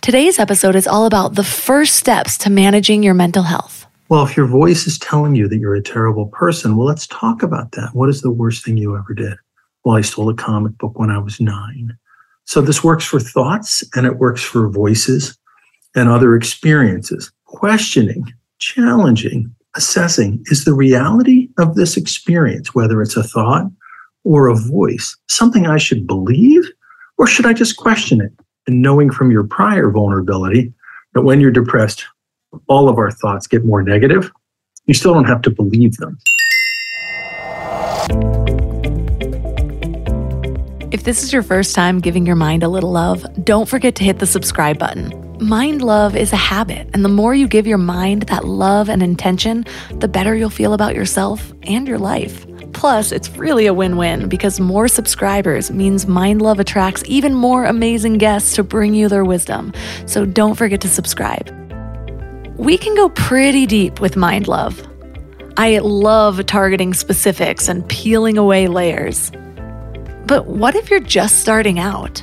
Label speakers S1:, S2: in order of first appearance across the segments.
S1: Today's episode is all about the first steps to managing your mental health.
S2: Well, if your voice is telling you that you're a terrible person, well, let's talk about that. What is the worst thing you ever did? Well, I stole a comic book when I was nine. So this works for thoughts and it works for voices and other experiences. Questioning, challenging, assessing is the reality of this experience, whether it's a thought or a voice, something I should believe or should I just question it? And knowing from your prior vulnerability that when you're depressed, all of our thoughts get more negative, you still don't have to believe them.
S1: If this is your first time giving your mind a little love, don't forget to hit the subscribe button. Mind love is a habit, and the more you give your mind that love and intention, the better you'll feel about yourself and your life. Plus, it's really a win win because more subscribers means Mind Love attracts even more amazing guests to bring you their wisdom. So don't forget to subscribe. We can go pretty deep with Mind Love. I love targeting specifics and peeling away layers. But what if you're just starting out?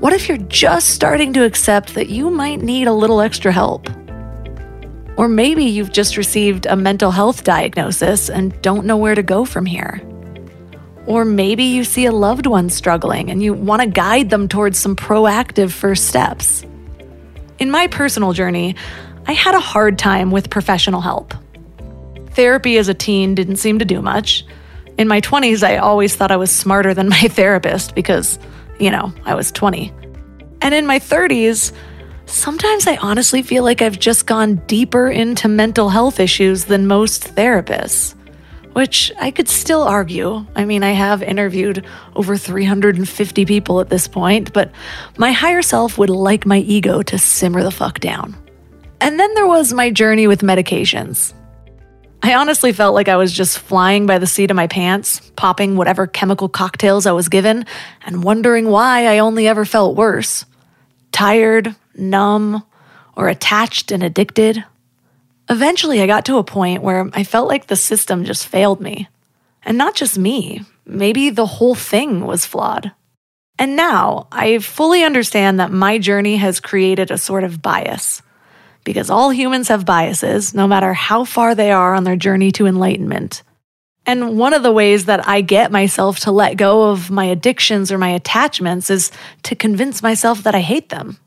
S1: What if you're just starting to accept that you might need a little extra help? Or maybe you've just received a mental health diagnosis and don't know where to go from here. Or maybe you see a loved one struggling and you want to guide them towards some proactive first steps. In my personal journey, I had a hard time with professional help. Therapy as a teen didn't seem to do much. In my 20s, I always thought I was smarter than my therapist because, you know, I was 20. And in my 30s, Sometimes I honestly feel like I've just gone deeper into mental health issues than most therapists. Which I could still argue. I mean, I have interviewed over 350 people at this point, but my higher self would like my ego to simmer the fuck down. And then there was my journey with medications. I honestly felt like I was just flying by the seat of my pants, popping whatever chemical cocktails I was given, and wondering why I only ever felt worse. Tired, numb, or attached and addicted. Eventually, I got to a point where I felt like the system just failed me. And not just me, maybe the whole thing was flawed. And now I fully understand that my journey has created a sort of bias. Because all humans have biases, no matter how far they are on their journey to enlightenment. And one of the ways that I get myself to let go of my addictions or my attachments is to convince myself that I hate them.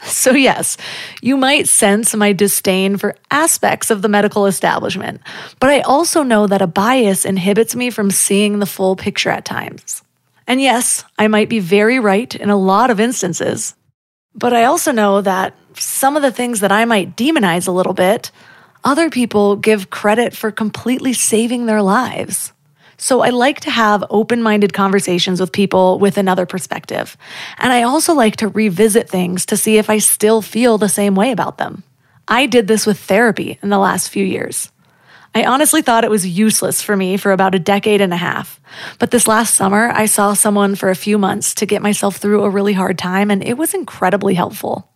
S1: So, yes, you might sense my disdain for aspects of the medical establishment, but I also know that a bias inhibits me from seeing the full picture at times. And yes, I might be very right in a lot of instances, but I also know that some of the things that I might demonize a little bit, other people give credit for completely saving their lives. So I like to have open minded conversations with people with another perspective. And I also like to revisit things to see if I still feel the same way about them. I did this with therapy in the last few years. I honestly thought it was useless for me for about a decade and a half. But this last summer, I saw someone for a few months to get myself through a really hard time, and it was incredibly helpful.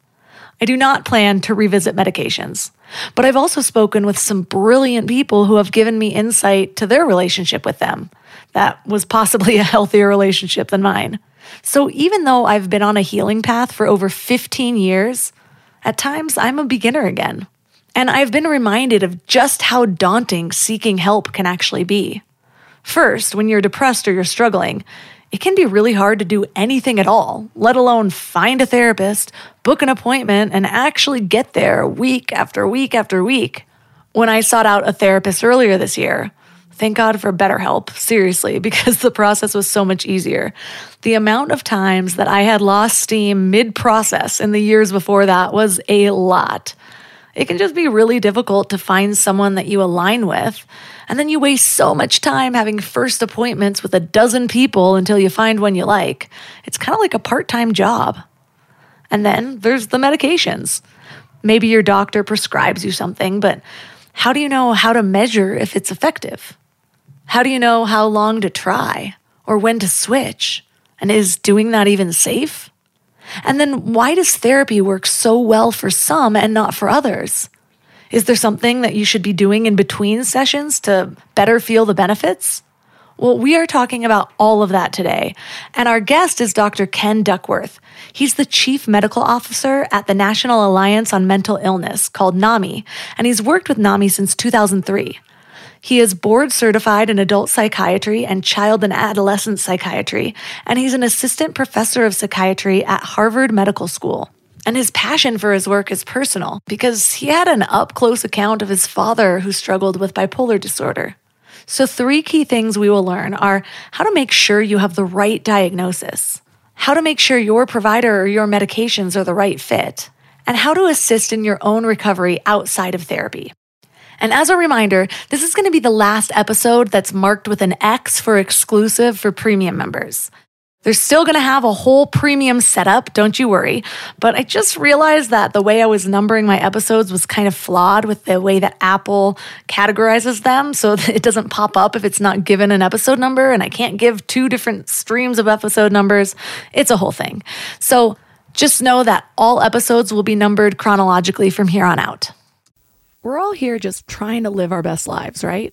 S1: I do not plan to revisit medications, but I've also spoken with some brilliant people who have given me insight to their relationship with them. That was possibly a healthier relationship than mine. So even though I've been on a healing path for over 15 years, at times I'm a beginner again. And I've been reminded of just how daunting seeking help can actually be. First, when you're depressed or you're struggling, it can be really hard to do anything at all, let alone find a therapist, book an appointment, and actually get there week after week after week. When I sought out a therapist earlier this year, thank God for BetterHelp, seriously, because the process was so much easier. The amount of times that I had lost steam mid process in the years before that was a lot. It can just be really difficult to find someone that you align with. And then you waste so much time having first appointments with a dozen people until you find one you like. It's kind of like a part time job. And then there's the medications. Maybe your doctor prescribes you something, but how do you know how to measure if it's effective? How do you know how long to try or when to switch? And is doing that even safe? And then why does therapy work so well for some and not for others? Is there something that you should be doing in between sessions to better feel the benefits? Well, we are talking about all of that today. And our guest is Dr. Ken Duckworth. He's the chief medical officer at the National Alliance on Mental Illness called NAMI, and he's worked with NAMI since 2003. He is board certified in adult psychiatry and child and adolescent psychiatry, and he's an assistant professor of psychiatry at Harvard Medical School. And his passion for his work is personal because he had an up close account of his father who struggled with bipolar disorder. So, three key things we will learn are how to make sure you have the right diagnosis, how to make sure your provider or your medications are the right fit, and how to assist in your own recovery outside of therapy. And as a reminder, this is going to be the last episode that's marked with an X for exclusive for premium members. They're still going to have a whole premium setup, don't you worry. But I just realized that the way I was numbering my episodes was kind of flawed with the way that Apple categorizes them. So it doesn't pop up if it's not given an episode number, and I can't give two different streams of episode numbers. It's a whole thing. So just know that all episodes will be numbered chronologically from here on out. We're all here just trying to live our best lives, right?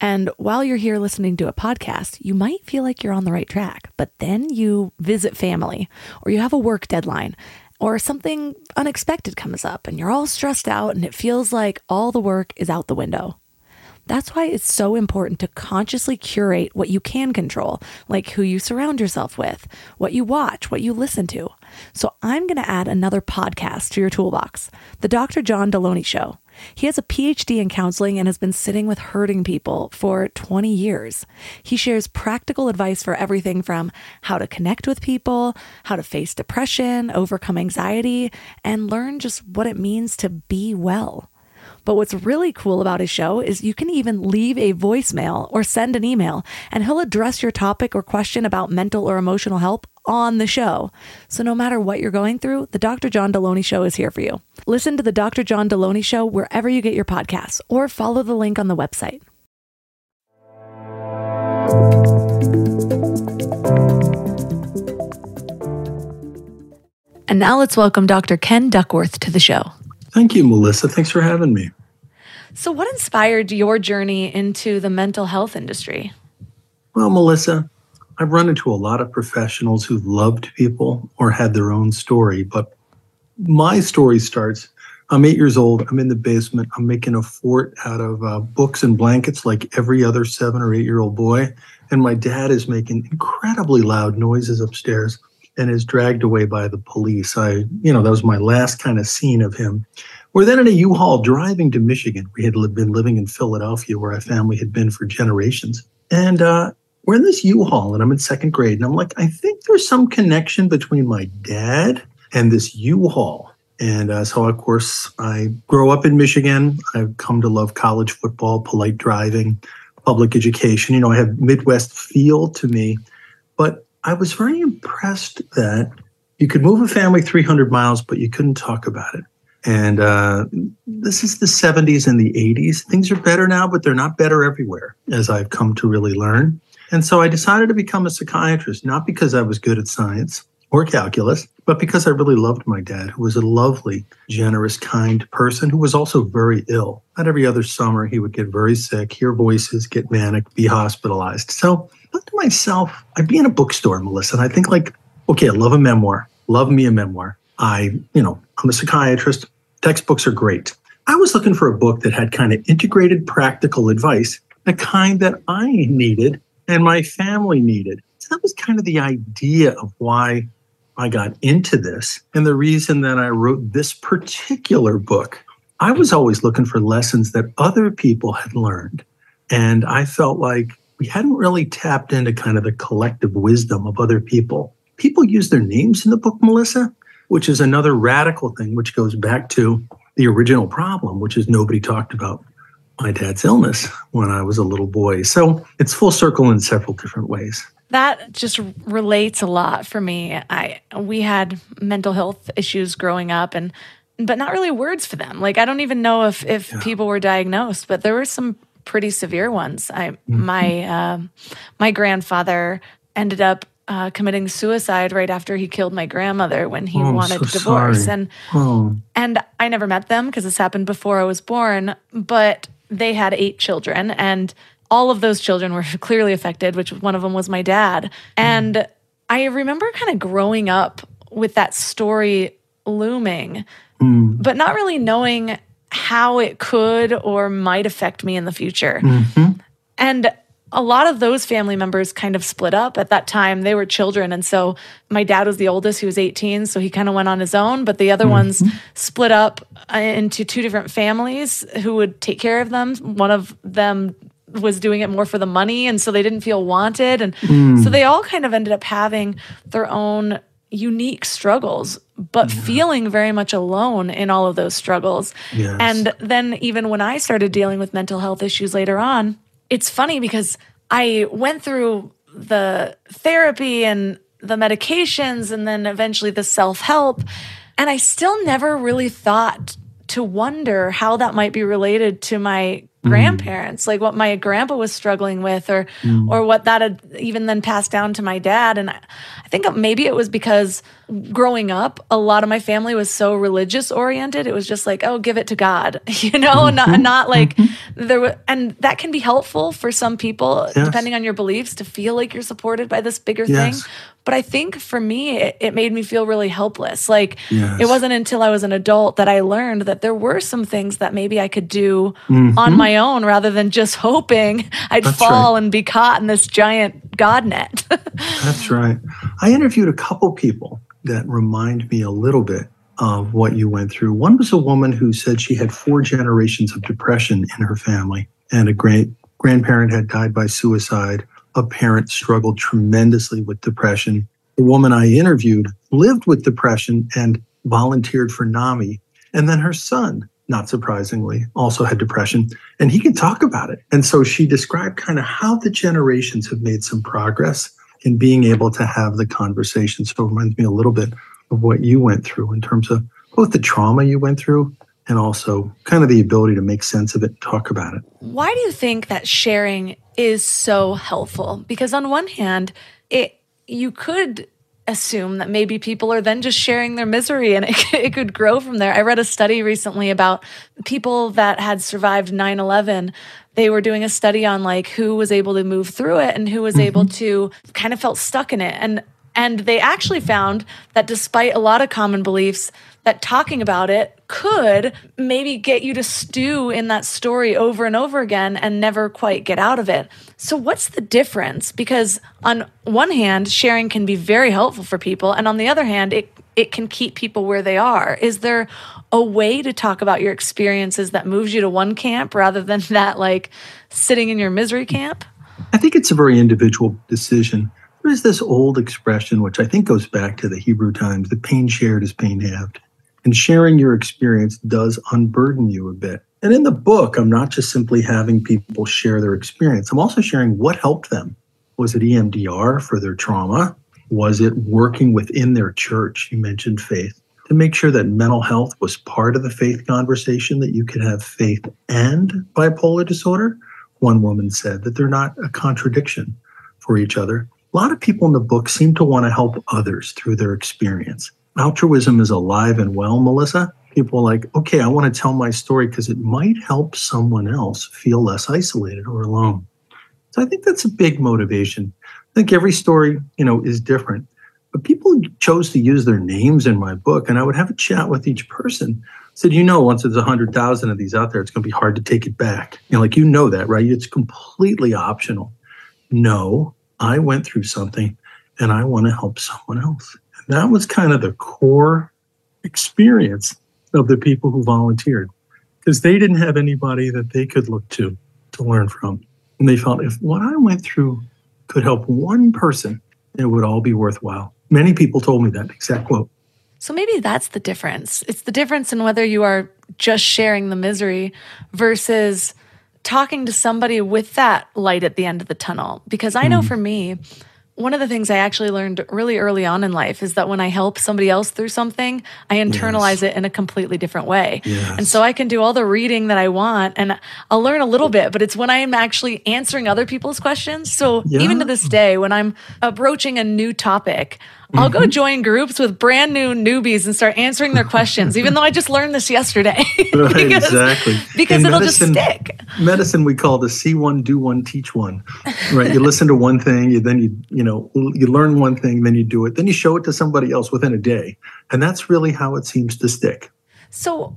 S1: And while you're here listening to a podcast, you might feel like you're on the right track, but then you visit family or you have a work deadline or something unexpected comes up and you're all stressed out and it feels like all the work is out the window. That's why it's so important to consciously curate what you can control, like who you surround yourself with, what you watch, what you listen to. So I'm going to add another podcast to your toolbox The Dr. John Delony Show. He has a PhD in counseling and has been sitting with hurting people for 20 years. He shares practical advice for everything from how to connect with people, how to face depression, overcome anxiety, and learn just what it means to be well. But what's really cool about his show is you can even leave a voicemail or send an email, and he'll address your topic or question about mental or emotional help on the show. So no matter what you're going through, the Dr. John Delony Show is here for you. Listen to the Dr. John Delony Show wherever you get your podcasts or follow the link on the website. And now let's welcome Dr. Ken Duckworth to the show.
S2: Thank you, Melissa. Thanks for having me.
S1: So, what inspired your journey into the mental health industry?
S2: Well, Melissa, I've run into a lot of professionals who loved people or had their own story, but my story starts. I'm eight years old. I'm in the basement. I'm making a fort out of uh, books and blankets like every other seven or eight year old boy. And my dad is making incredibly loud noises upstairs and is dragged away by the police. I, you know, that was my last kind of scene of him. We're then in a U-Haul driving to Michigan. We had been living in Philadelphia where our family had been for generations. And uh, we're in this U-Haul and I'm in second grade. And I'm like, I think there's some connection between my dad and this U-Haul. And uh, so, of course, I grow up in Michigan. I've come to love college football, polite driving, public education. You know, I have Midwest feel to me. But I was very impressed that you could move a family 300 miles, but you couldn't talk about it. And uh, this is the 70s and the 80s. Things are better now, but they're not better everywhere, as I've come to really learn. And so I decided to become a psychiatrist, not because I was good at science or calculus, but because I really loved my dad, who was a lovely, generous, kind person who was also very ill. Not every other summer, he would get very sick, hear voices, get manic, be hospitalized. So thought to myself, I'd be in a bookstore, Melissa, and I think like, okay, I love a memoir, love me a memoir. I, you know, I'm a psychiatrist. Textbooks are great. I was looking for a book that had kind of integrated practical advice, the kind that I needed and my family needed. So that was kind of the idea of why I got into this and the reason that I wrote this particular book. I was always looking for lessons that other people had learned. And I felt like we hadn't really tapped into kind of the collective wisdom of other people. People use their names in the book, Melissa, which is another radical thing, which goes back to the original problem, which is nobody talked about my dad's illness when I was a little boy. So it's full circle in several different ways.
S1: That just relates a lot for me. I we had mental health issues growing up and but not really words for them. Like I don't even know if if yeah. people were diagnosed, but there were some pretty severe ones. I mm-hmm. my uh, my grandfather ended up uh, committing suicide right after he killed my grandmother when he oh, wanted so divorce,
S2: sorry.
S1: and
S2: oh.
S1: and I never met them because this happened before I was born. But they had eight children, and all of those children were clearly affected. Which one of them was my dad, mm. and I remember kind of growing up with that story looming,
S2: mm.
S1: but not really knowing how it could or might affect me in the future.
S2: Mm-hmm.
S1: And a lot of those family members kind of split up at that time. They were children. And so my dad was the oldest, he was 18. So he kind of went on his own. But the other mm-hmm. ones split up uh, into two different families who would take care of them. One of them was doing it more for the money. And so they didn't feel wanted. And
S2: mm.
S1: so they all kind of ended up having their own unique struggles, but yeah. feeling very much alone in all of those struggles.
S2: Yes.
S1: And then, even when I started dealing with mental health issues later on, it's funny because I went through the therapy and the medications and then eventually the self help. And I still never really thought to wonder how that might be related to my mm. grandparents, like what my grandpa was struggling with, or
S2: mm.
S1: or what that had even then passed down to my dad. And I, I think maybe it was because growing up, a lot of my family was so religious oriented. It was just like, oh, give it to God, you know, mm-hmm. not not like mm-hmm. there was, and that can be helpful for some people, yes. depending on your beliefs, to feel like you're supported by this bigger
S2: yes.
S1: thing. But I think for me, it, it made me feel really helpless. Like
S2: yes.
S1: it wasn't until I was an adult that I learned that there were some things that maybe I could do
S2: mm-hmm.
S1: on my own rather than just hoping I'd
S2: That's
S1: fall
S2: right.
S1: and be caught in this giant God net.
S2: That's right. I interviewed a couple people that remind me a little bit of what you went through. One was a woman who said she had four generations of depression in her family, and a great grandparent had died by suicide. A parent struggled tremendously with depression. The woman I interviewed lived with depression and volunteered for NAMI. And then her son, not surprisingly, also had depression, and he can talk about it. And so she described kind of how the generations have made some progress in being able to have the conversation. So it reminds me a little bit of what you went through in terms of both the trauma you went through and also kind of the ability to make sense of it and talk about it.
S1: Why do you think that sharing is so helpful? Because on one hand, it you could assume that maybe people are then just sharing their misery and it, it could grow from there. I read a study recently about people that had survived 9 11 they were doing a study on like who was able to move through it and who was mm-hmm. able to kind of felt stuck in it and and they actually found that despite a lot of common beliefs that talking about it could maybe get you to stew in that story over and over again and never quite get out of it. So, what's the difference? Because, on one hand, sharing can be very helpful for people, and on the other hand, it, it can keep people where they are. Is there a way to talk about your experiences that moves you to one camp rather than that, like sitting in your misery camp?
S2: I think it's a very individual decision. There is this old expression, which I think goes back to the Hebrew times the pain shared is pain halved. And sharing your experience does unburden you a bit. And in the book, I'm not just simply having people share their experience, I'm also sharing what helped them. Was it EMDR for their trauma? Was it working within their church? You mentioned faith to make sure that mental health was part of the faith conversation, that you could have faith and bipolar disorder. One woman said that they're not a contradiction for each other. A lot of people in the book seem to want to help others through their experience. Altruism is alive and well, Melissa. People like, okay, I want to tell my story because it might help someone else feel less isolated or alone. So I think that's a big motivation. I think every story, you know, is different. But people chose to use their names in my book, and I would have a chat with each person. Said, you know, once there's a hundred thousand of these out there, it's going to be hard to take it back. You know, like you know that, right? It's completely optional. No, I went through something, and I want to help someone else. And that was kind of the core experience of the people who volunteered, because they didn't have anybody that they could look to to learn from, and they felt if what I went through could help one person, it would all be worthwhile. Many people told me that exact quote.
S1: So maybe that's the difference. It's the difference in whether you are just sharing the misery versus talking to somebody with that light at the end of the tunnel. Because I know mm. for me, one of the things I actually learned really early on in life is that when I help somebody else through something, I internalize yes. it in a completely different way. Yes. And so I can do all the reading that I want and I'll learn a little bit, but it's when I am actually answering other people's questions. So yeah. even to this day, when I'm approaching a new topic, I'll mm-hmm. go join groups with brand new newbies and start answering their questions, even though I just learned this yesterday.
S2: because, right, exactly.
S1: Because In it'll medicine, just stick.
S2: Medicine we call the see one, do one, teach one. Right. you listen to one thing, you then you you know you learn one thing, then you do it, then you show it to somebody else within a day, and that's really how it seems to stick.
S1: So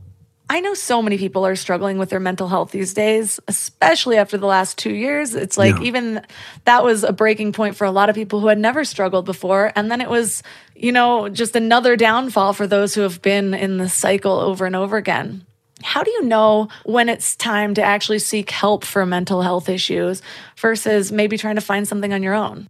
S1: I know so many people are struggling with their mental health these days, especially after the last two years. It's like yeah. even that was a breaking point for a lot of people who had never struggled before. And then it was, you know, just another downfall for those who have been in the cycle over and over again. How do you know when it's time to actually seek help for mental health issues versus maybe trying to find something on your own?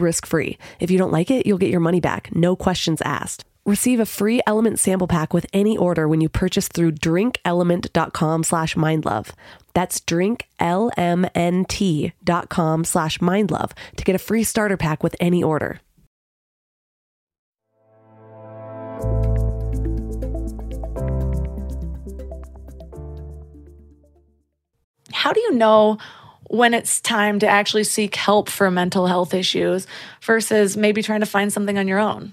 S1: risk free. If you don't like it, you'll get your money back, no questions asked. Receive a free Element sample pack with any order when you purchase through drinklmnt.com slash mindlove. That's drinklmnt.com slash mindlove to get a free starter pack with any order. How do you know when it's time to actually seek help for mental health issues versus maybe trying to find something on your own?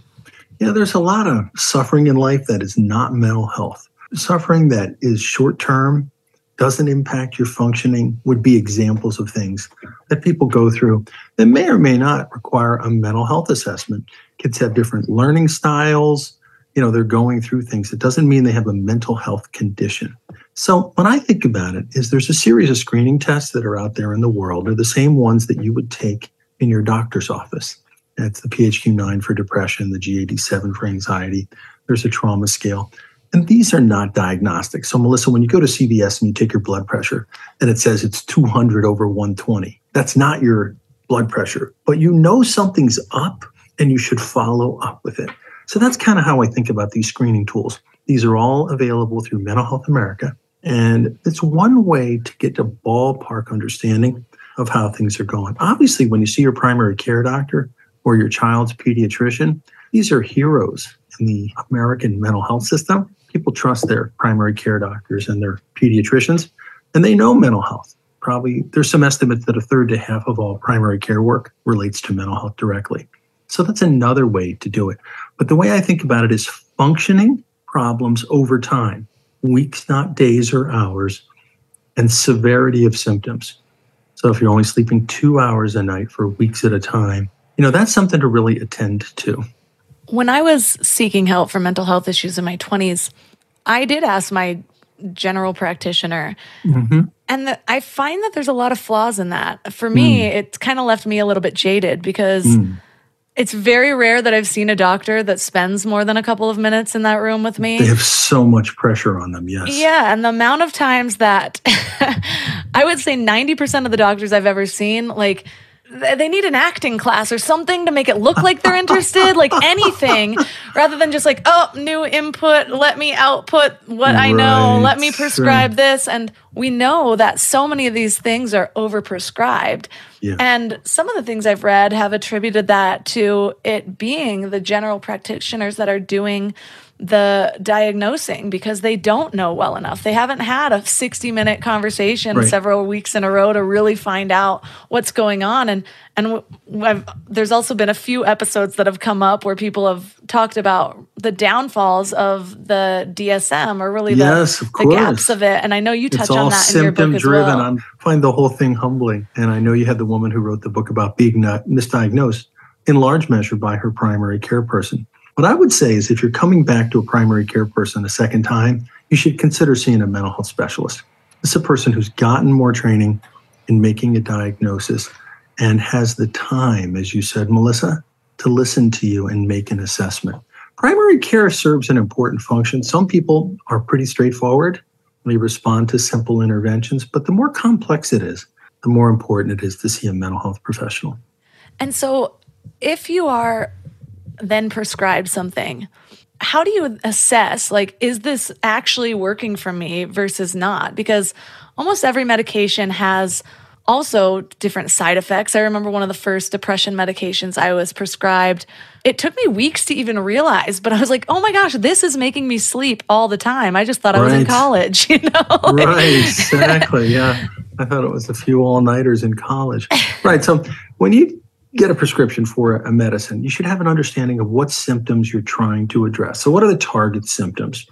S2: Yeah, there's a lot of suffering in life that is not mental health. Suffering that is short term doesn't impact your functioning would be examples of things that people go through that may or may not require a mental health assessment. Kids have different learning styles. You know, they're going through things. It doesn't mean they have a mental health condition. So when I think about it, is there's a series of screening tests that are out there in the world. They're the same ones that you would take in your doctor's office. That's the PHQ-9 for depression, the GAD-7 for anxiety. There's a trauma scale. And these are not diagnostic. So, Melissa, when you go to CVS and you take your blood pressure and it says it's 200 over 120, that's not your blood pressure, but you know something's up and you should follow up with it. So, that's kind of how I think about these screening tools. These are all available through Mental Health America. And it's one way to get a ballpark understanding of how things are going. Obviously, when you see your primary care doctor or your child's pediatrician, these are heroes in the American mental health system people trust their primary care doctors and their pediatricians, and they know mental health. Probably there's some estimates that a third to half of all primary care work relates to mental health directly. So that's another way to do it. But the way I think about it is functioning problems over time, weeks, not days or hours, and severity of symptoms. So if you're only sleeping two hours a night for weeks at a time, you know, that's something to really attend to.
S1: When I was seeking help for mental health issues in my 20s, I did ask my general practitioner. Mm-hmm. And the, I find that there's a lot of flaws in that. For me, mm. it kind of left me a little bit jaded because mm. It's very rare that I've seen a doctor that spends more than a couple of minutes in that room with me.
S2: They have so much pressure on them, yes.
S1: Yeah. And the amount of times that I would say 90% of the doctors I've ever seen, like, they need an acting class or something to make it look like they're interested, like anything, rather than just like, oh, new input, let me output what right, I know, let me prescribe this. And we know that so many of these things are overprescribed. Yeah. And some of the things I've read have attributed that to it being the general practitioners that are doing the diagnosing because they don't know well enough. They haven't had a 60 minute conversation right. several weeks in a row to really find out what's going on. And and I've, there's also been a few episodes that have come up where people have talked about the downfalls of the DSM or really
S2: yes,
S1: the, the gaps of it. And I know you touch on that
S2: in
S1: your book as well.
S2: I find the whole thing humbling. And I know you had the woman who wrote the book about being misdiagnosed in large measure by her primary care person. What I would say is if you're coming back to a primary care person a second time, you should consider seeing a mental health specialist. Is a person who's gotten more training in making a diagnosis and has the time, as you said, Melissa, to listen to you and make an assessment. Primary care serves an important function. Some people are pretty straightforward. They respond to simple interventions, but the more complex it is, the more important it is to see a mental health professional.
S1: And so, if you are then prescribed something. How do you assess like is this actually working for me versus not? Because almost every medication has also different side effects. I remember one of the first depression medications i was prescribed. It took me weeks to even realize but i was like oh my gosh this is making me sleep all the time. I just thought right. i was in college you know?
S2: Right exactly yeah. I thought it was a few all-nighters in college. Right so when you get a prescription for a medicine, you should have an understanding of what symptoms you're trying to address. So, what are the target symptoms?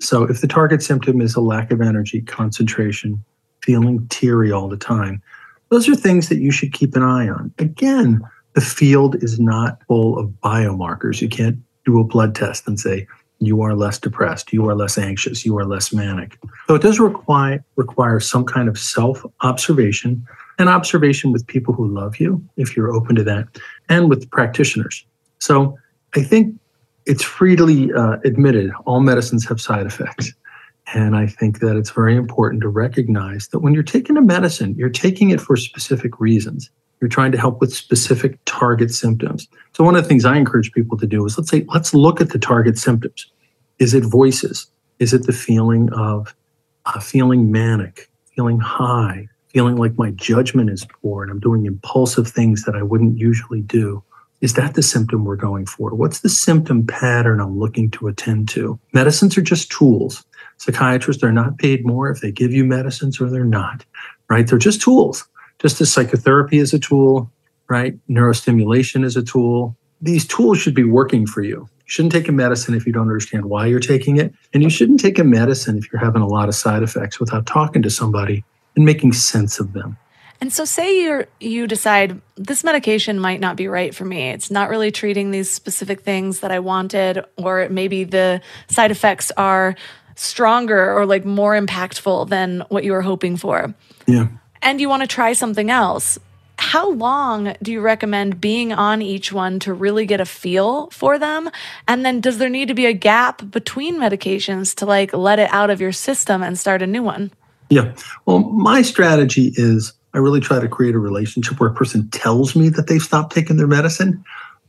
S2: So, if the target symptom is a lack of energy, concentration, feeling teary all the time, those are things that you should keep an eye on. Again, the field is not full of biomarkers. You can't do a blood test and say, you are less depressed, you are less anxious, you are less manic. So it does require require some kind of self-observation and observation with people who love you, if you're open to that, and with practitioners. So I think it's freely uh, admitted all medicines have side effects. And I think that it's very important to recognize that when you're taking a medicine, you're taking it for specific reasons. You're trying to help with specific target symptoms. So one of the things I encourage people to do is let's say, let's look at the target symptoms. Is it voices? Is it the feeling of uh, feeling manic, feeling high, feeling like my judgment is poor and I'm doing impulsive things that I wouldn't usually do. Is that the symptom we're going for? What's the symptom pattern I'm looking to attend to? Medicines are just tools. Psychiatrists are not paid more if they give you medicines or they're not, right? They're just tools. Just as psychotherapy is a tool, right? Neurostimulation is a tool. These tools should be working for you. You shouldn't take a medicine if you don't understand why you're taking it. And you shouldn't take a medicine if you're having a lot of side effects without talking to somebody and making sense of them.
S1: And so say you you decide this medication might not be right for me. It's not really treating these specific things that I wanted or maybe the side effects are stronger or like more impactful than what you were hoping for.
S2: Yeah.
S1: And you want to try something else. How long do you recommend being on each one to really get a feel for them? And then does there need to be a gap between medications to like let it out of your system and start a new one?
S2: Yeah. Well, my strategy is I really try to create a relationship where a person tells me that they've stopped taking their medicine.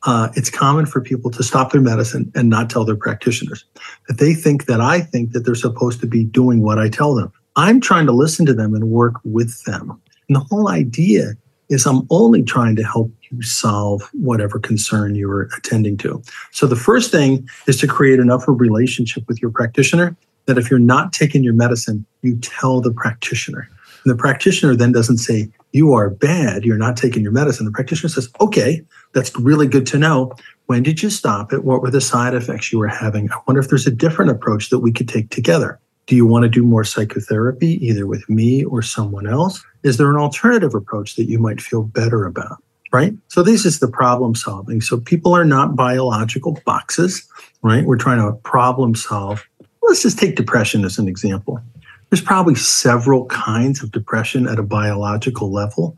S2: Uh, it's common for people to stop their medicine and not tell their practitioners that they think that I think that they're supposed to be doing what I tell them. I'm trying to listen to them and work with them. And the whole idea is I'm only trying to help you solve whatever concern you're attending to. So the first thing is to create enough of a relationship with your practitioner that if you're not taking your medicine, you tell the practitioner. And the practitioner then doesn't say, You are bad, you're not taking your medicine. The practitioner says, Okay, that's really good to know. When did you stop it? What were the side effects you were having? I wonder if there's a different approach that we could take together. Do you want to do more psychotherapy, either with me or someone else? Is there an alternative approach that you might feel better about? Right? So, this is the problem solving. So, people are not biological boxes, right? We're trying to problem solve. Let's just take depression as an example. There's probably several kinds of depression at a biological level.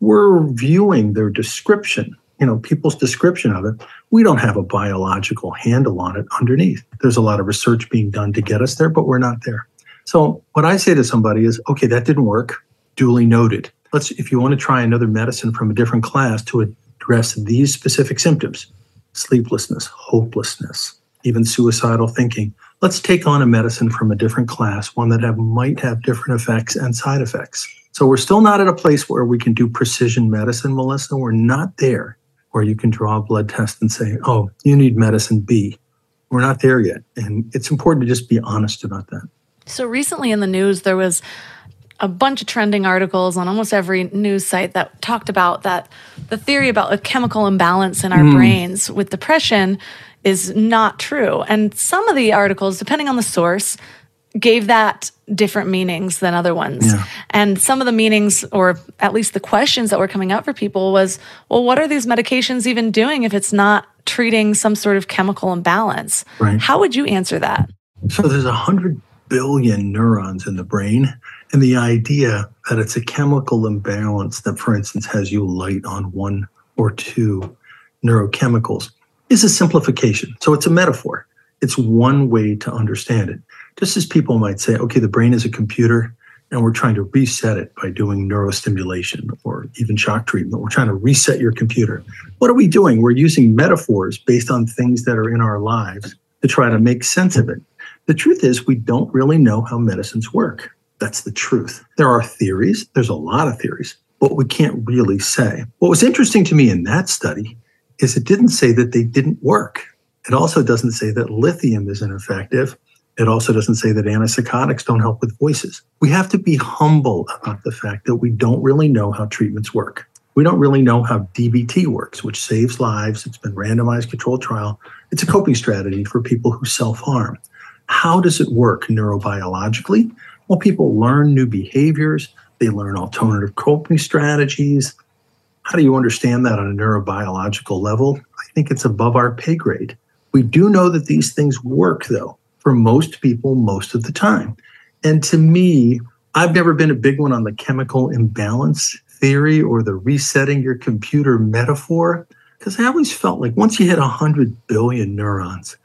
S2: We're viewing their description, you know, people's description of it. We don't have a biological handle on it underneath. There's a lot of research being done to get us there, but we're not there. So what I say to somebody is, okay, that didn't work. Duly noted. Let's, if you want to try another medicine from a different class to address these specific symptoms, sleeplessness, hopelessness, even suicidal thinking, let's take on a medicine from a different class, one that have, might have different effects and side effects. So we're still not at a place where we can do precision medicine, Melissa. We're not there where you can draw a blood test and say, oh, you need medicine B. We're not there yet. And it's important to just be honest about that.
S1: So recently in the news, there was a bunch of trending articles on almost every news site that talked about that the theory about a chemical imbalance in our mm. brains with depression is not true. And some of the articles, depending on the source, gave that different meanings than other ones. Yeah. And some of the meanings, or at least the questions that were coming up for people, was well, what are these medications even doing if it's not treating some sort of chemical imbalance? Right. How would you answer that?
S2: So there's a hundred billion neurons in the brain. And the idea that it's a chemical imbalance that, for instance, has you light on one or two neurochemicals is a simplification. So it's a metaphor. It's one way to understand it. Just as people might say, okay, the brain is a computer and we're trying to reset it by doing neurostimulation or even shock treatment. We're trying to reset your computer. What are we doing? We're using metaphors based on things that are in our lives to try to make sense of it. The truth is, we don't really know how medicines work. That's the truth. There are theories, there's a lot of theories, but we can't really say. What was interesting to me in that study is it didn't say that they didn't work. It also doesn't say that lithium is ineffective. It also doesn't say that antipsychotics don't help with voices. We have to be humble about the fact that we don't really know how treatments work. We don't really know how DBT works, which saves lives. It's been randomized controlled trial. It's a coping strategy for people who self-harm. How does it work neurobiologically? Well, people learn new behaviors. They learn alternative coping strategies. How do you understand that on a neurobiological level? I think it's above our pay grade. We do know that these things work, though, for most people most of the time. And to me, I've never been a big one on the chemical imbalance theory or the resetting your computer metaphor, because I always felt like once you hit 100 billion neurons,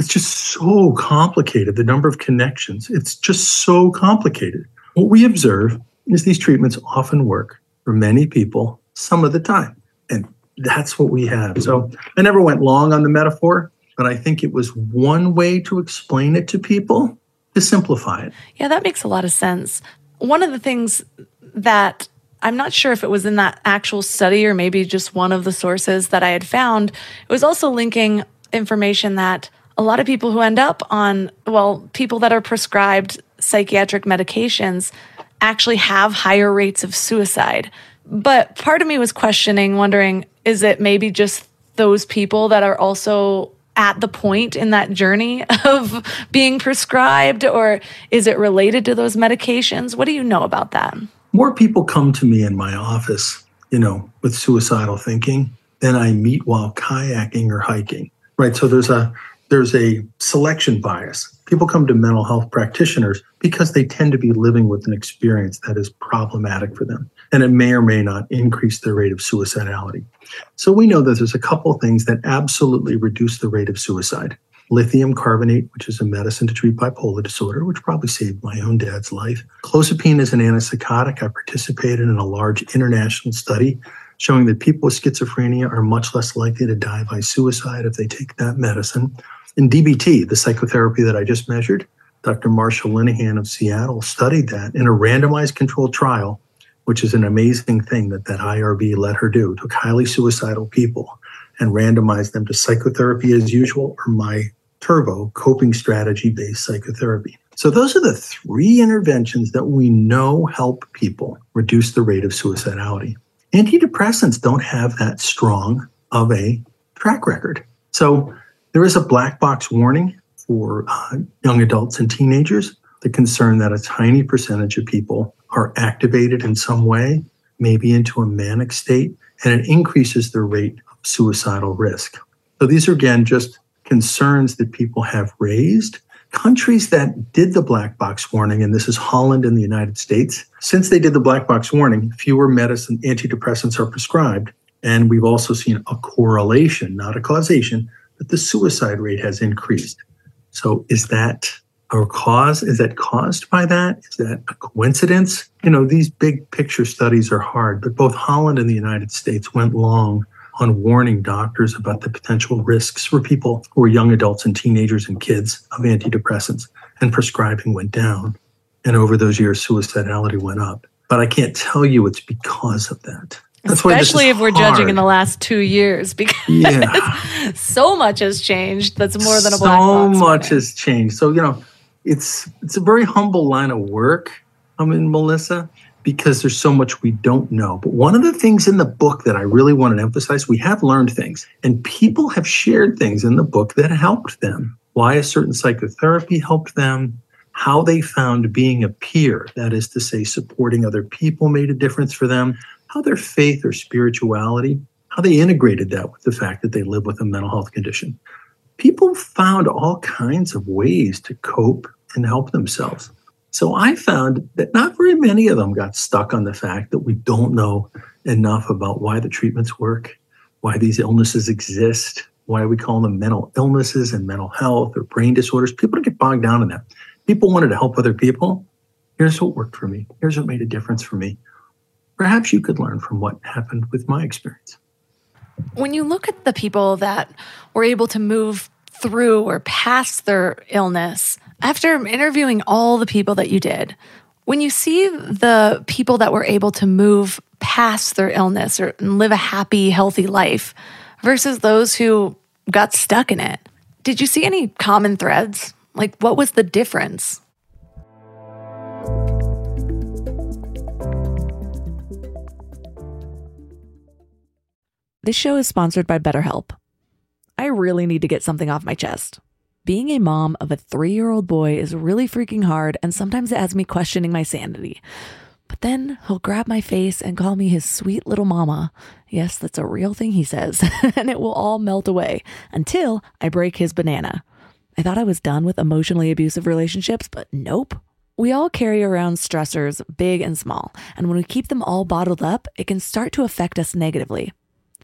S2: it's just so complicated, the number of connections. It's just so complicated. What we observe is these treatments often work for many people some of the time. And that's what we have. So I never went long on the metaphor, but I think it was one way to explain it to people to simplify it.
S1: Yeah, that makes a lot of sense. One of the things that I'm not sure if it was in that actual study or maybe just one of the sources that I had found, it was also linking information that a lot of people who end up on, well, people that are prescribed psychiatric medications actually have higher rates of suicide. But part of me was questioning, wondering, is it maybe just those people that are also at the point in that journey of being prescribed, or is it related to those medications? What do you know about that?
S2: More people come to me in my office, you know, with suicidal thinking than I meet while kayaking or hiking. Right. So there's a there's a selection bias. People come to mental health practitioners because they tend to be living with an experience that is problematic for them, and it may or may not increase their rate of suicidality. So we know that there's a couple things that absolutely reduce the rate of suicide. Lithium carbonate, which is a medicine to treat bipolar disorder, which probably saved my own dad's life. Clozapine is an antipsychotic. I participated in a large international study showing that people with schizophrenia are much less likely to die by suicide if they take that medicine. In DBT, the psychotherapy that I just measured, Dr. Marsha Linehan of Seattle studied that in a randomized controlled trial, which is an amazing thing that that IRB let her do, took highly suicidal people and randomized them to psychotherapy as usual or my turbo coping strategy based psychotherapy. So those are the three interventions that we know help people reduce the rate of suicidality. Antidepressants don't have that strong of a track record. So there is a black box warning for uh, young adults and teenagers. The concern that a tiny percentage of people are activated in some way, maybe into a manic state, and it increases their rate of suicidal risk. So these are again just concerns that people have raised. Countries that did the black box warning, and this is Holland and the United States, since they did the black box warning, fewer medicine antidepressants are prescribed. And we've also seen a correlation, not a causation, that the suicide rate has increased. So is that our cause? Is that caused by that? Is that a coincidence? You know, these big picture studies are hard, but both Holland and the United States went long on warning doctors about the potential risks for people who are young adults and teenagers and kids of antidepressants, and prescribing went down. And over those years, suicidality went up. But I can't tell you it's because of that.
S1: That's Especially if we're hard. judging in the last two years, because yeah. so much has changed. That's more than a black
S2: box. So much has changed. So you know, it's it's a very humble line of work. I mean, Melissa, because there's so much we don't know. But one of the things in the book that I really want to emphasize, we have learned things, and people have shared things in the book that helped them. Why a certain psychotherapy helped them, how they found being a peer, that is to say, supporting other people, made a difference for them how their faith or spirituality, how they integrated that with the fact that they live with a mental health condition. People found all kinds of ways to cope and help themselves. So I found that not very many of them got stuck on the fact that we don't know enough about why the treatments work, why these illnesses exist, why we call them mental illnesses and mental health or brain disorders. People don't get bogged down in that. People wanted to help other people. Here's what worked for me. Here's what made a difference for me perhaps you could learn from what happened with my experience.
S1: When you look at the people that were able to move through or past their illness, after interviewing all the people that you did, when you see the people that were able to move past their illness or live a happy, healthy life versus those who got stuck in it, did you see any common threads? Like, what was the difference? This show is sponsored by BetterHelp. I really need to get something off my chest. Being a mom of a three year old boy is really freaking hard, and sometimes it has me questioning my sanity. But then he'll grab my face and call me his sweet little mama. Yes, that's a real thing he says, and it will all melt away until I break his banana. I thought I was done with emotionally abusive relationships, but nope. We all carry around stressors, big and small, and when we keep them all bottled up, it can start to affect us negatively.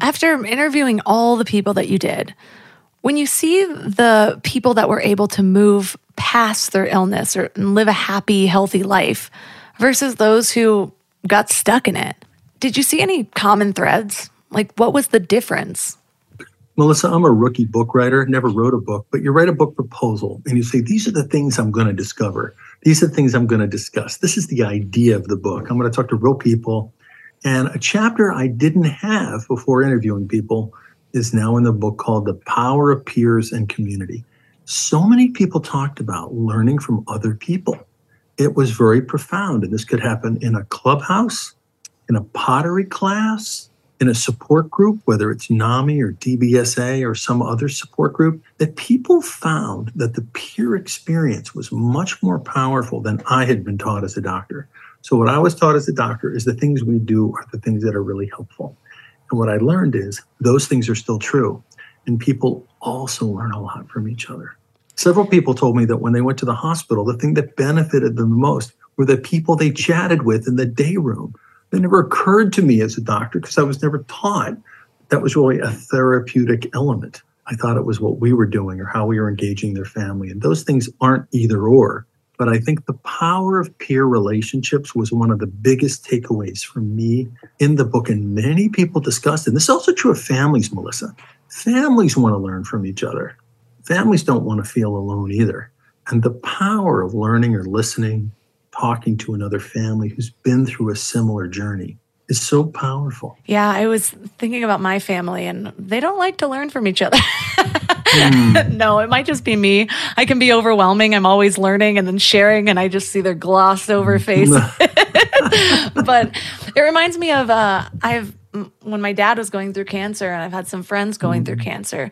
S1: After interviewing all the people that you did, when you see the people that were able to move past their illness or live a happy, healthy life versus those who got stuck in it, did you see any common threads? Like, what was the difference?
S2: Melissa, I'm a rookie book writer, never wrote a book, but you write a book proposal and you say, These are the things I'm going to discover. These are the things I'm going to discuss. This is the idea of the book. I'm going to talk to real people. And a chapter I didn't have before interviewing people is now in the book called The Power of Peers and Community. So many people talked about learning from other people. It was very profound. And this could happen in a clubhouse, in a pottery class, in a support group, whether it's NAMI or DBSA or some other support group, that people found that the peer experience was much more powerful than I had been taught as a doctor. So, what I was taught as a doctor is the things we do are the things that are really helpful. And what I learned is those things are still true. And people also learn a lot from each other. Several people told me that when they went to the hospital, the thing that benefited them the most were the people they chatted with in the day room. That never occurred to me as a doctor because I was never taught that was really a therapeutic element. I thought it was what we were doing or how we were engaging their family. And those things aren't either or. But I think the power of peer relationships was one of the biggest takeaways for me in the book. And many people discussed it. And this is also true of families, Melissa. Families want to learn from each other. Families don't want to feel alone either. And the power of learning or listening, talking to another family who's been through a similar journey is so powerful.
S1: Yeah, I was thinking about my family, and they don't like to learn from each other. mm. no, it might just be me. I can be overwhelming. I'm always learning and then sharing, and I just see their glossed over face. but it reminds me of uh, I've when my dad was going through cancer, and I've had some friends going mm. through cancer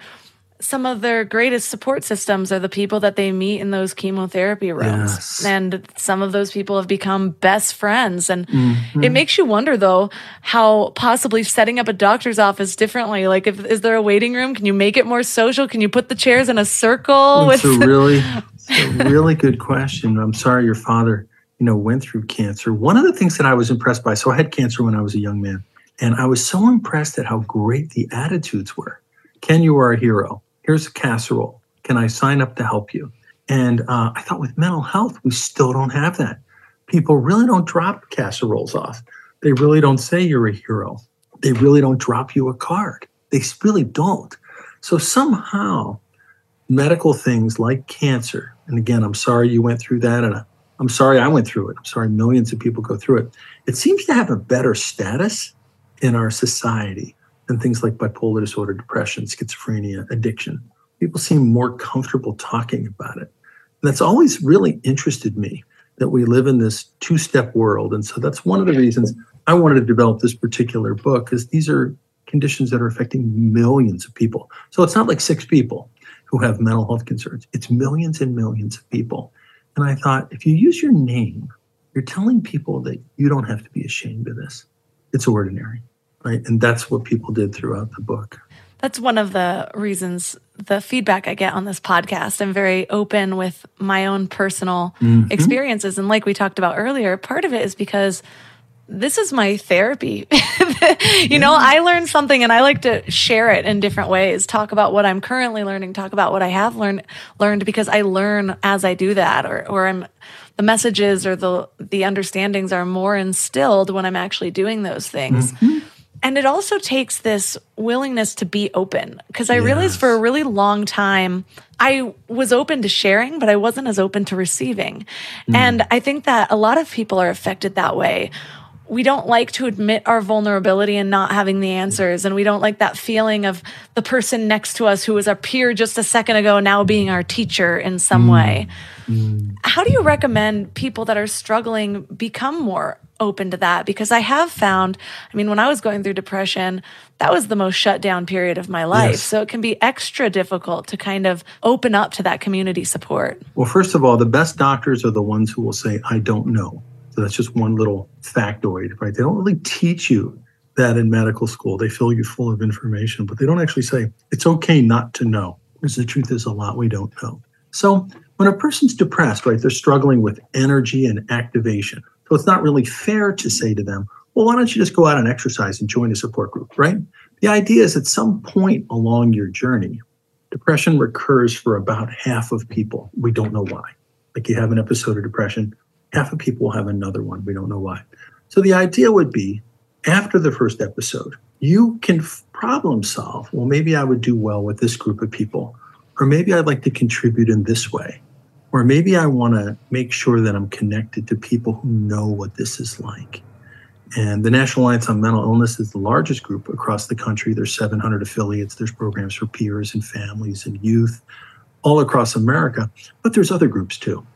S1: some of their greatest support systems are the people that they meet in those chemotherapy rooms. Yes. And some of those people have become best friends. And mm-hmm. it makes you wonder, though, how possibly setting up a doctor's office differently. Like, if is there a waiting room? Can you make it more social? Can you put the chairs in a circle?
S2: It's with- a really, a really good question. I'm sorry your father, you know, went through cancer. One of the things that I was impressed by, so I had cancer when I was a young man, and I was so impressed at how great the attitudes were. Ken, you are a hero here's a casserole. Can I sign up to help you? And uh, I thought with mental health, we still don't have that. People really don't drop casseroles off. They really don't say you're a hero. They really don't drop you a card. They really don't. So somehow, medical things like cancer, and again, I'm sorry you went through that, and I'm sorry I went through it. I'm sorry millions of people go through it. It seems to have a better status in our society and things like bipolar disorder, depression, schizophrenia, addiction. People seem more comfortable talking about it. And that's always really interested me that we live in this two step world. And so that's one of the reasons I wanted to develop this particular book, because these are conditions that are affecting millions of people. So it's not like six people who have mental health concerns, it's millions and millions of people. And I thought, if you use your name, you're telling people that you don't have to be ashamed of this. It's ordinary right? And that's what people did throughout the book.
S1: That's one of the reasons the feedback I get on this podcast. I'm very open with my own personal mm-hmm. experiences. And like we talked about earlier, part of it is because this is my therapy. you yeah. know, I learned something and I like to share it in different ways. Talk about what I'm currently learning, talk about what I have learned learned because I learn as I do that or or I'm the messages or the the understandings are more instilled when I'm actually doing those things. Mm-hmm. And it also takes this willingness to be open because I yes. realized for a really long time, I was open to sharing, but I wasn't as open to receiving. Mm. And I think that a lot of people are affected that way we don't like to admit our vulnerability and not having the answers. And we don't like that feeling of the person next to us who was our peer just a second ago now being our teacher in some mm. way. Mm. How do you recommend people that are struggling become more open to that? Because I have found, I mean, when I was going through depression, that was the most shut down period of my life. Yes. So it can be extra difficult to kind of open up to that community support.
S2: Well, first of all, the best doctors are the ones who will say, I don't know. So that's just one little factoid, right? They don't really teach you that in medical school. They fill you full of information, but they don't actually say it's okay not to know. Because the truth is, a lot we don't know. So when a person's depressed, right, they're struggling with energy and activation. So it's not really fair to say to them, well, why don't you just go out and exercise and join a support group, right? The idea is at some point along your journey, depression recurs for about half of people. We don't know why. Like you have an episode of depression, half of people will have another one. We don't know why. So the idea would be after the first episode, you can problem solve. Well, maybe I would do well with this group of people, or maybe I'd like to contribute in this way, or maybe I want to make sure that I'm connected to people who know what this is like. And the National Alliance on Mental Illness is the largest group across the country. There's 700 affiliates. There's programs for peers and families and youth all across America, but there's other groups too.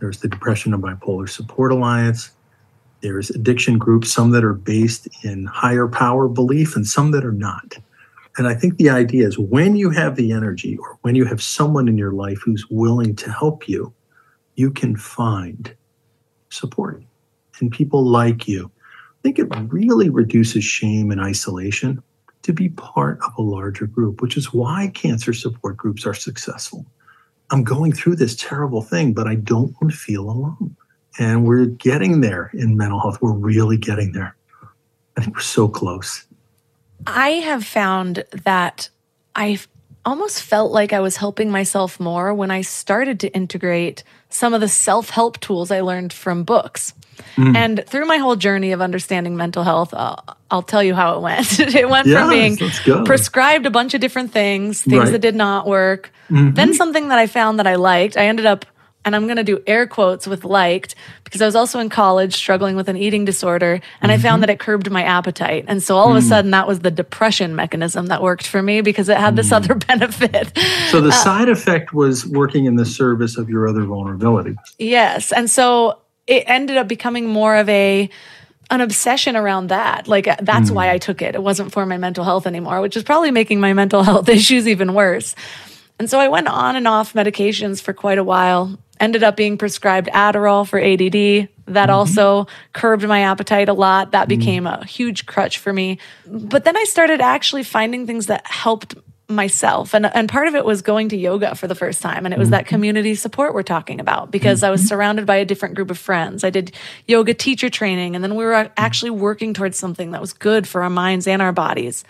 S2: There's the Depression and Bipolar Support Alliance. There's addiction groups, some that are based in higher power belief and some that are not. And I think the idea is when you have the energy or when you have someone in your life who's willing to help you, you can find support and people like you. I think it really reduces shame and isolation to be part of a larger group, which is why cancer support groups are successful. I'm going through this terrible thing, but I don't want to feel alone. And we're getting there in mental health. We're really getting there. I think we're so close.
S1: I have found that I almost felt like I was helping myself more when I started to integrate some of the self help tools I learned from books. Mm. And through my whole journey of understanding mental health, uh, I'll tell you how it went. it went yes, from being prescribed a bunch of different things, things right. that did not work, mm-hmm. then something that I found that I liked. I ended up and I'm going to do air quotes with liked because I was also in college struggling with an eating disorder and mm-hmm. I found mm-hmm. that it curbed my appetite. And so all of a mm. sudden that was the depression mechanism that worked for me because it had this mm. other benefit.
S2: So the uh, side effect was working in the service of your other vulnerability.
S1: Yes. And so it ended up becoming more of a an obsession around that. Like that's mm. why I took it. It wasn't for my mental health anymore, which is probably making my mental health issues even worse. And so I went on and off medications for quite a while. Ended up being prescribed Adderall for ADD. That mm-hmm. also curbed my appetite a lot. That mm. became mm. a huge crutch for me. But then I started actually finding things that helped myself and and part of it was going to yoga for the first time and it was that mm-hmm. community support we're talking about because I was mm-hmm. surrounded by a different group of friends. I did yoga teacher training and then we were actually working towards something that was good for our minds and our bodies.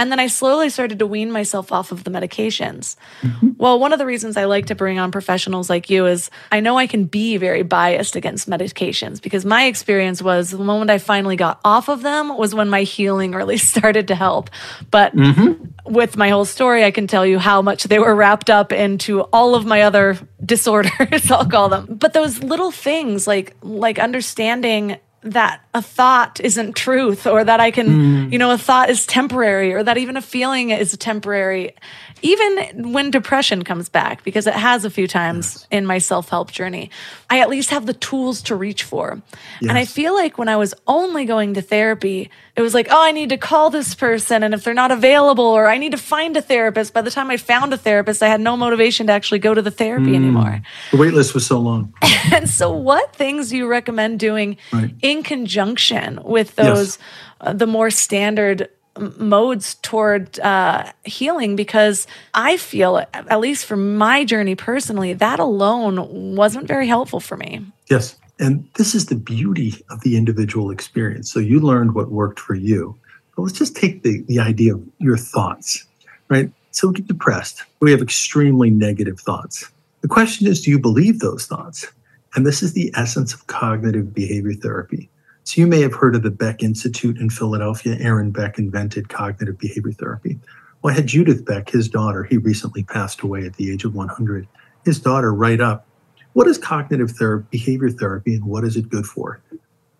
S1: And then I slowly started to wean myself off of the medications. Mm-hmm. Well, one of the reasons I like to bring on professionals like you is I know I can be very biased against medications because my experience was the moment I finally got off of them was when my healing really started to help. But mm-hmm. with my whole story, I can tell you how much they were wrapped up into all of my other disorders, I'll call them. But those little things like like understanding that a thought isn't truth or that I can, mm. you know, a thought is temporary or that even a feeling is temporary even when depression comes back, because it has a few times yes. in my self help journey, I at least have the tools to reach for. Yes. And I feel like when I was only going to therapy, it was like, oh, I need to call this person. And if they're not available, or I need to find a therapist. By the time I found a therapist, I had no motivation to actually go to the therapy mm. anymore.
S2: The wait list was so long.
S1: and so, what things do you recommend doing right. in conjunction with those, yes. uh, the more standard modes toward uh, healing because I feel, at least for my journey personally, that alone wasn't very helpful for me.
S2: Yes. And this is the beauty of the individual experience. So you learned what worked for you. But let's just take the, the idea of your thoughts, right? So we get depressed. We have extremely negative thoughts. The question is, do you believe those thoughts? And this is the essence of cognitive behavior therapy. So you may have heard of the Beck Institute in Philadelphia. Aaron Beck invented cognitive behavior therapy. Well, I had Judith Beck, his daughter, he recently passed away at the age of 100. His daughter write up, what is cognitive therapy, behavior therapy and what is it good for?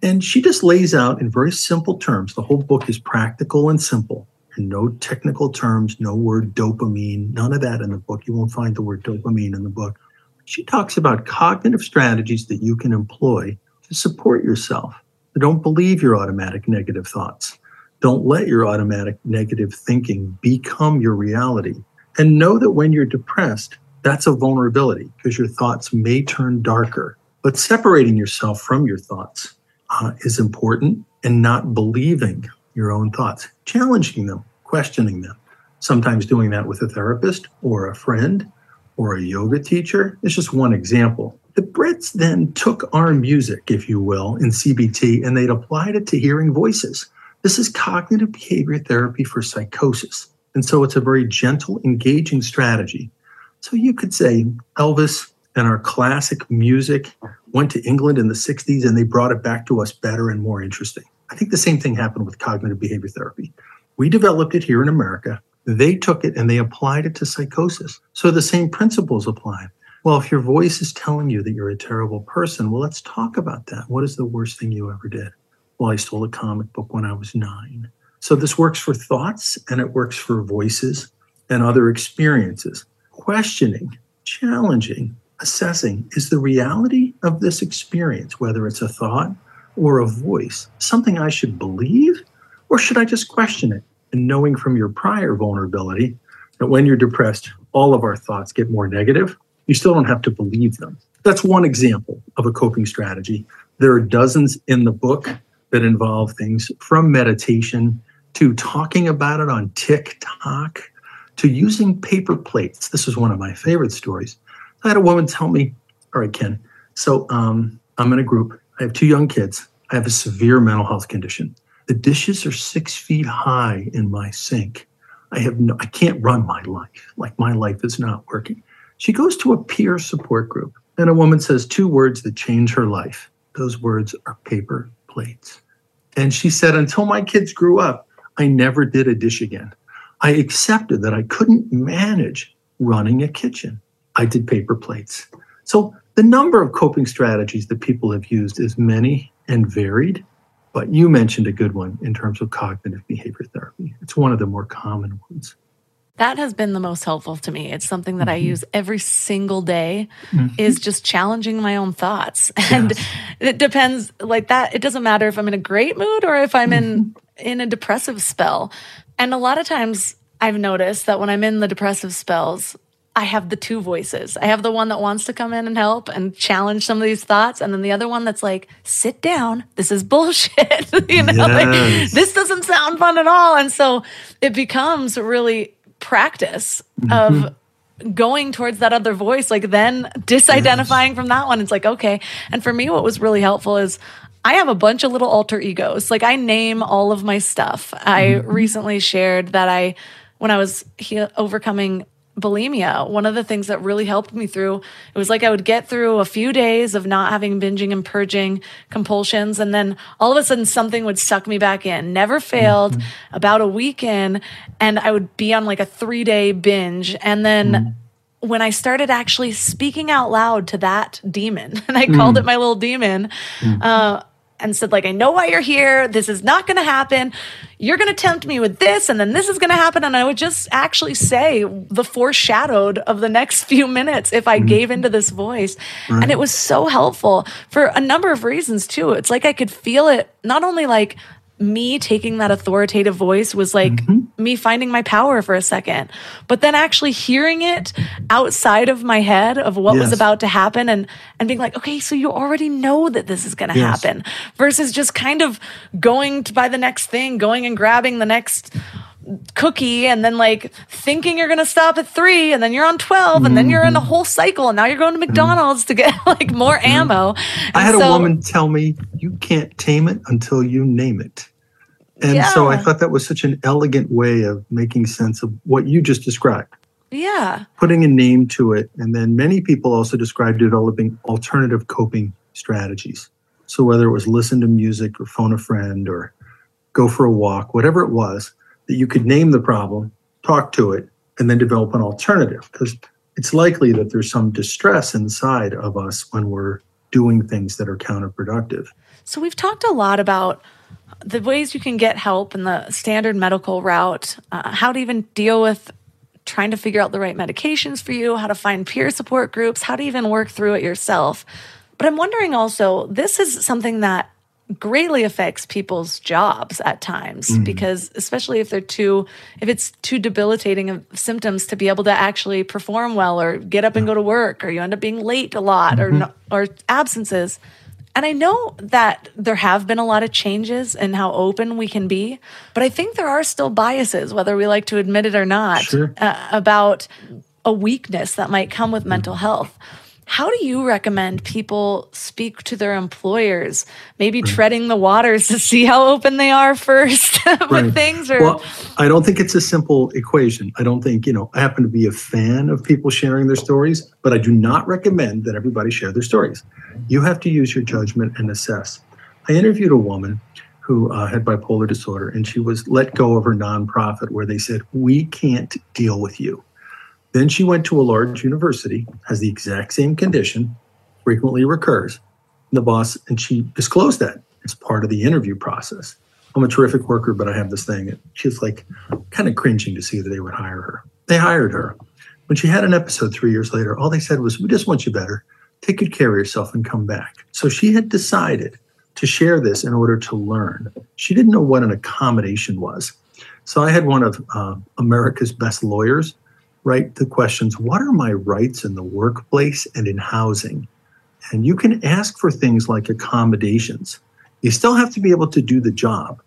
S2: And she just lays out in very simple terms. The whole book is practical and simple, and no technical terms, no word dopamine, none of that in the book. You won't find the word dopamine in the book. She talks about cognitive strategies that you can employ to support yourself. Don't believe your automatic negative thoughts. Don't let your automatic negative thinking become your reality. And know that when you're depressed, that's a vulnerability because your thoughts may turn darker. But separating yourself from your thoughts uh, is important and not believing your own thoughts, challenging them, questioning them. Sometimes doing that with a therapist or a friend or a yoga teacher is just one example. The Brits then took our music, if you will, in CBT and they'd applied it to hearing voices. This is cognitive behavior therapy for psychosis. And so it's a very gentle, engaging strategy. So you could say Elvis and our classic music went to England in the 60s and they brought it back to us better and more interesting. I think the same thing happened with cognitive behavior therapy. We developed it here in America. They took it and they applied it to psychosis. So the same principles apply. Well, if your voice is telling you that you're a terrible person, well, let's talk about that. What is the worst thing you ever did? Well, I stole a comic book when I was nine. So this works for thoughts and it works for voices and other experiences. Questioning, challenging, assessing is the reality of this experience, whether it's a thought or a voice, something I should believe or should I just question it? And knowing from your prior vulnerability that when you're depressed, all of our thoughts get more negative you still don't have to believe them. That's one example of a coping strategy. There are dozens in the book that involve things from meditation to talking about it on TikTok to using paper plates. This is one of my favorite stories. I had a woman tell me, All right, Ken, so um, I'm in a group. I have two young kids. I have a severe mental health condition. The dishes are six feet high in my sink. I have no, I can't run my life. Like my life is not working. She goes to a peer support group, and a woman says two words that change her life. Those words are paper plates. And she said, Until my kids grew up, I never did a dish again. I accepted that I couldn't manage running a kitchen. I did paper plates. So the number of coping strategies that people have used is many and varied, but you mentioned a good one in terms of cognitive behavior therapy. It's one of the more common ones.
S1: That has been the most helpful to me. It's something that mm-hmm. I use every single day mm-hmm. is just challenging my own thoughts. And yes. it depends like that. It doesn't matter if I'm in a great mood or if I'm mm-hmm. in in a depressive spell. And a lot of times I've noticed that when I'm in the depressive spells, I have the two voices. I have the one that wants to come in and help and challenge some of these thoughts, and then the other one that's like, "Sit down. This is bullshit." you know, yes. like this doesn't sound fun at all. And so it becomes really practice mm-hmm. of going towards that other voice, like then disidentifying yes. from that one. It's like, okay. And for me, what was really helpful is I have a bunch of little alter egos. Like I name all of my stuff. I mm-hmm. recently shared that I, when I was he- overcoming bulimia, one of the things that really helped me through, it was like I would get through a few days of not having binging and purging compulsions. And then all of a sudden something would suck me back in. Never failed mm-hmm. about a week in. And I would be on like a three day binge. And then mm-hmm. when I started actually speaking out loud to that demon, and I called mm. it my little demon, mm. uh, and said like i know why you're here. This is not going to happen. You're going to tempt me with this and then this is going to happen. And i would just actually say the foreshadowed of the next few minutes if i mm-hmm. gave into this voice. Right. and it was so helpful for a number of reasons too. It's like i could feel it not only like me taking that authoritative voice was like mm-hmm. me finding my power for a second. But then actually hearing it outside of my head of what yes. was about to happen and and being like, okay, so you already know that this is going to yes. happen versus just kind of going to buy the next thing, going and grabbing the next cookie and then like thinking you're going to stop at 3 and then you're on 12 and mm-hmm. then you're in a mm-hmm. whole cycle and now you're going to mm-hmm. McDonald's mm-hmm. to get like more mm-hmm. ammo. And
S2: I had so, a woman tell me you can't tame it until you name it. And yeah. so I thought that was such an elegant way of making sense of what you just described.
S1: Yeah.
S2: Putting a name to it. And then many people also described developing alternative coping strategies. So whether it was listen to music or phone a friend or go for a walk, whatever it was, that you could name the problem, talk to it, and then develop an alternative. Because it's likely that there's some distress inside of us when we're doing things that are counterproductive.
S1: So we've talked a lot about the ways you can get help in the standard medical route, uh, how to even deal with trying to figure out the right medications for you, how to find peer support groups, how to even work through it yourself. But I'm wondering also, this is something that greatly affects people's jobs at times mm. because especially if they're too if it's too debilitating of symptoms to be able to actually perform well or get up and go to work or you end up being late a lot mm-hmm. or no, or absences and I know that there have been a lot of changes in how open we can be, but I think there are still biases, whether we like to admit it or not,
S2: sure.
S1: uh, about a weakness that might come with mental health. How do you recommend people speak to their employers? Maybe right. treading the waters to see how open they are first with right. things? Or
S2: well, I don't think it's a simple equation. I don't think you know. I happen to be a fan of people sharing their stories, but I do not recommend that everybody share their stories. You have to use your judgment and assess. I interviewed a woman who uh, had bipolar disorder, and she was let go of her nonprofit where they said, "We can't deal with you." Then she went to a large university, has the exact same condition, frequently recurs. The boss, and she disclosed that as part of the interview process. I'm a terrific worker, but I have this thing. She's like kind of cringing to see that they would hire her. They hired her. When she had an episode three years later, all they said was, We just want you better. Take good care of yourself and come back. So she had decided to share this in order to learn. She didn't know what an accommodation was. So I had one of uh, America's best lawyers write the questions what are my rights in the workplace and in housing? And you can ask for things like accommodations. You still have to be able to do the job.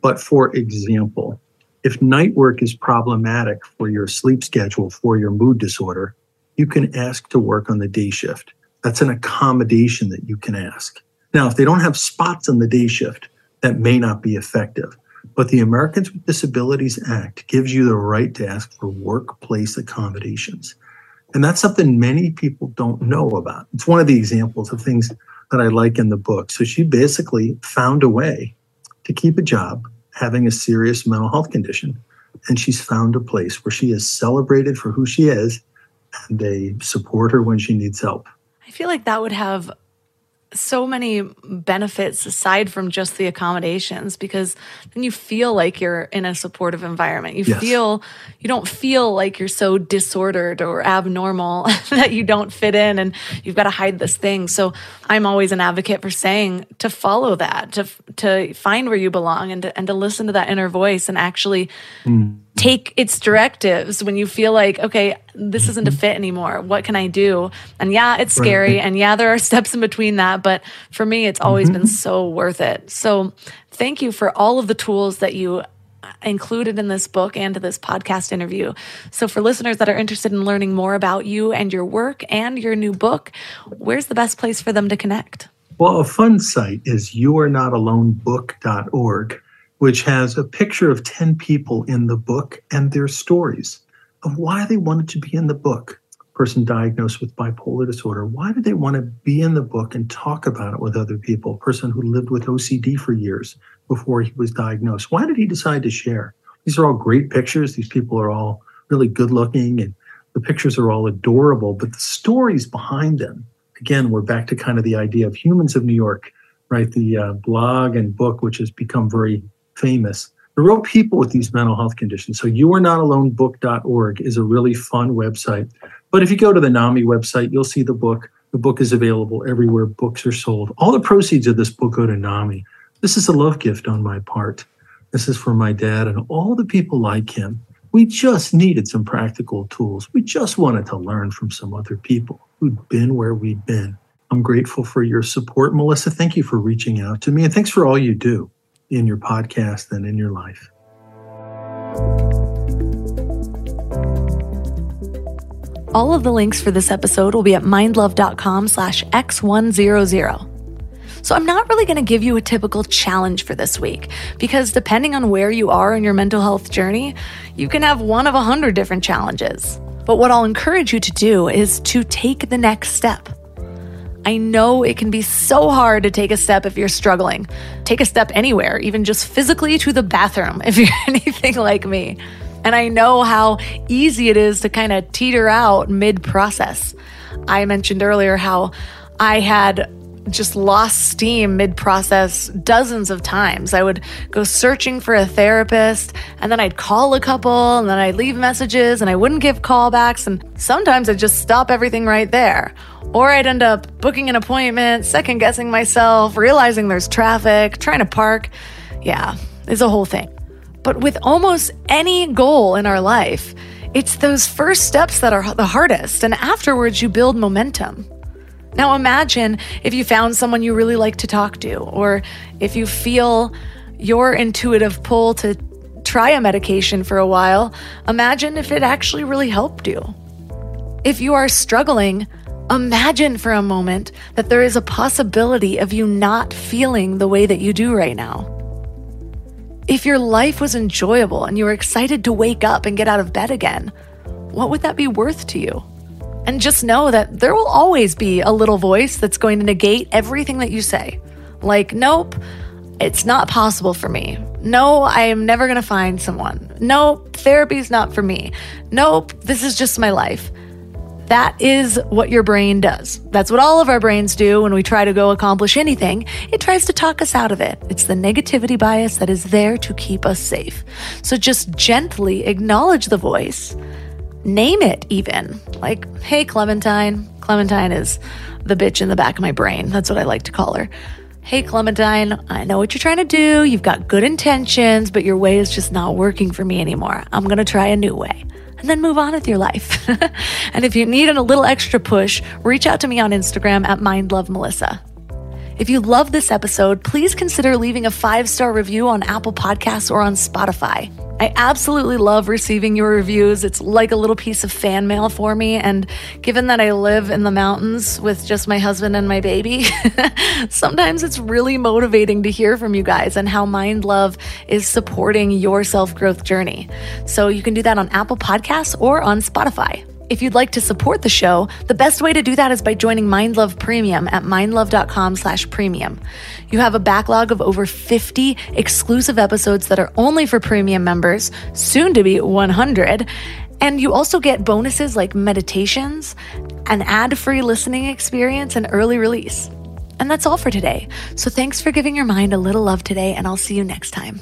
S2: But for example, if night work is problematic for your sleep schedule, for your mood disorder, you can ask to work on the day shift. That's an accommodation that you can ask. Now, if they don't have spots on the day shift, that may not be effective. But the Americans with Disabilities Act gives you the right to ask for workplace accommodations. And that's something many people don't know about. It's one of the examples of things that I like in the book. So she basically found a way to keep a job having a serious mental health condition. And she's found a place where she is celebrated for who she is and they support her when she needs help.
S1: I feel like that would have so many benefits aside from just the accommodations because then you feel like you're in a supportive environment. You yes. feel you don't feel like you're so disordered or abnormal that you don't fit in and you've got to hide this thing. So I'm always an advocate for saying to follow that, to to find where you belong and to, and to listen to that inner voice and actually mm take its directives when you feel like, okay, this isn't a fit anymore. What can I do? And yeah, it's scary. Right. And yeah, there are steps in between that. But for me, it's always mm-hmm. been so worth it. So thank you for all of the tools that you included in this book and to this podcast interview. So, for listeners that are interested in learning more about you and your work and your new book, where's the best place for them to connect?
S2: Well, a fun site is youarenotalonebook.org which has a picture of 10 people in the book and their stories of why they wanted to be in the book. Person diagnosed with bipolar disorder, why did they want to be in the book and talk about it with other people? Person who lived with OCD for years before he was diagnosed, why did he decide to share? These are all great pictures. These people are all really good looking and the pictures are all adorable, but the stories behind them, again, we're back to kind of the idea of Humans of New York, right? The uh, blog and book, which has become very famous. The real people with these mental health conditions. So youarenotalonebook.org is a really fun website. But if you go to the NAMI website, you'll see the book. The book is available everywhere books are sold. All the proceeds of this book go to NAMI. This is a love gift on my part. This is for my dad and all the people like him. We just needed some practical tools. We just wanted to learn from some other people who'd been where we'd been. I'm grateful for your support, Melissa. Thank you for reaching out to me, and thanks for all you do in your podcast and in your life.
S1: All of the links for this episode will be at mindlove.com slash x100. So I'm not really going to give you a typical challenge for this week because depending on where you are in your mental health journey, you can have one of a hundred different challenges. But what I'll encourage you to do is to take the next step. I know it can be so hard to take a step if you're struggling. Take a step anywhere, even just physically to the bathroom if you're anything like me. And I know how easy it is to kind of teeter out mid process. I mentioned earlier how I had just lost steam mid process dozens of times. I would go searching for a therapist, and then I'd call a couple, and then I'd leave messages, and I wouldn't give callbacks, and sometimes I'd just stop everything right there. Or I'd end up booking an appointment, second guessing myself, realizing there's traffic, trying to park. Yeah, it's a whole thing. But with almost any goal in our life, it's those first steps that are the hardest, and afterwards you build momentum. Now imagine if you found someone you really like to talk to, or if you feel your intuitive pull to try a medication for a while, imagine if it actually really helped you. If you are struggling, imagine for a moment that there is a possibility of you not feeling the way that you do right now. If your life was enjoyable and you were excited to wake up and get out of bed again, what would that be worth to you? And just know that there will always be a little voice that's going to negate everything that you say. Like, nope, it's not possible for me. No, I am never going to find someone. Nope, therapy's not for me. Nope, this is just my life. That is what your brain does. That's what all of our brains do when we try to go accomplish anything. It tries to talk us out of it. It's the negativity bias that is there to keep us safe. So just gently acknowledge the voice, name it even. Like, hey, Clementine. Clementine is the bitch in the back of my brain. That's what I like to call her. Hey, Clementine, I know what you're trying to do. You've got good intentions, but your way is just not working for me anymore. I'm going to try a new way and then move on with your life. and if you need a little extra push, reach out to me on Instagram at MindLoveMelissa. If you love this episode, please consider leaving a five star review on Apple Podcasts or on Spotify. I absolutely love receiving your reviews. It's like a little piece of fan mail for me. And given that I live in the mountains with just my husband and my baby, sometimes it's really motivating to hear from you guys and how Mind Love is supporting your self growth journey. So you can do that on Apple Podcasts or on Spotify. If you'd like to support the show, the best way to do that is by joining MindLove Premium at mindlove.com slash premium. You have a backlog of over 50 exclusive episodes that are only for premium members, soon to be 100. And you also get bonuses like meditations, an ad-free listening experience, and early release. And that's all for today. So thanks for giving your mind a little love today, and I'll see you next time.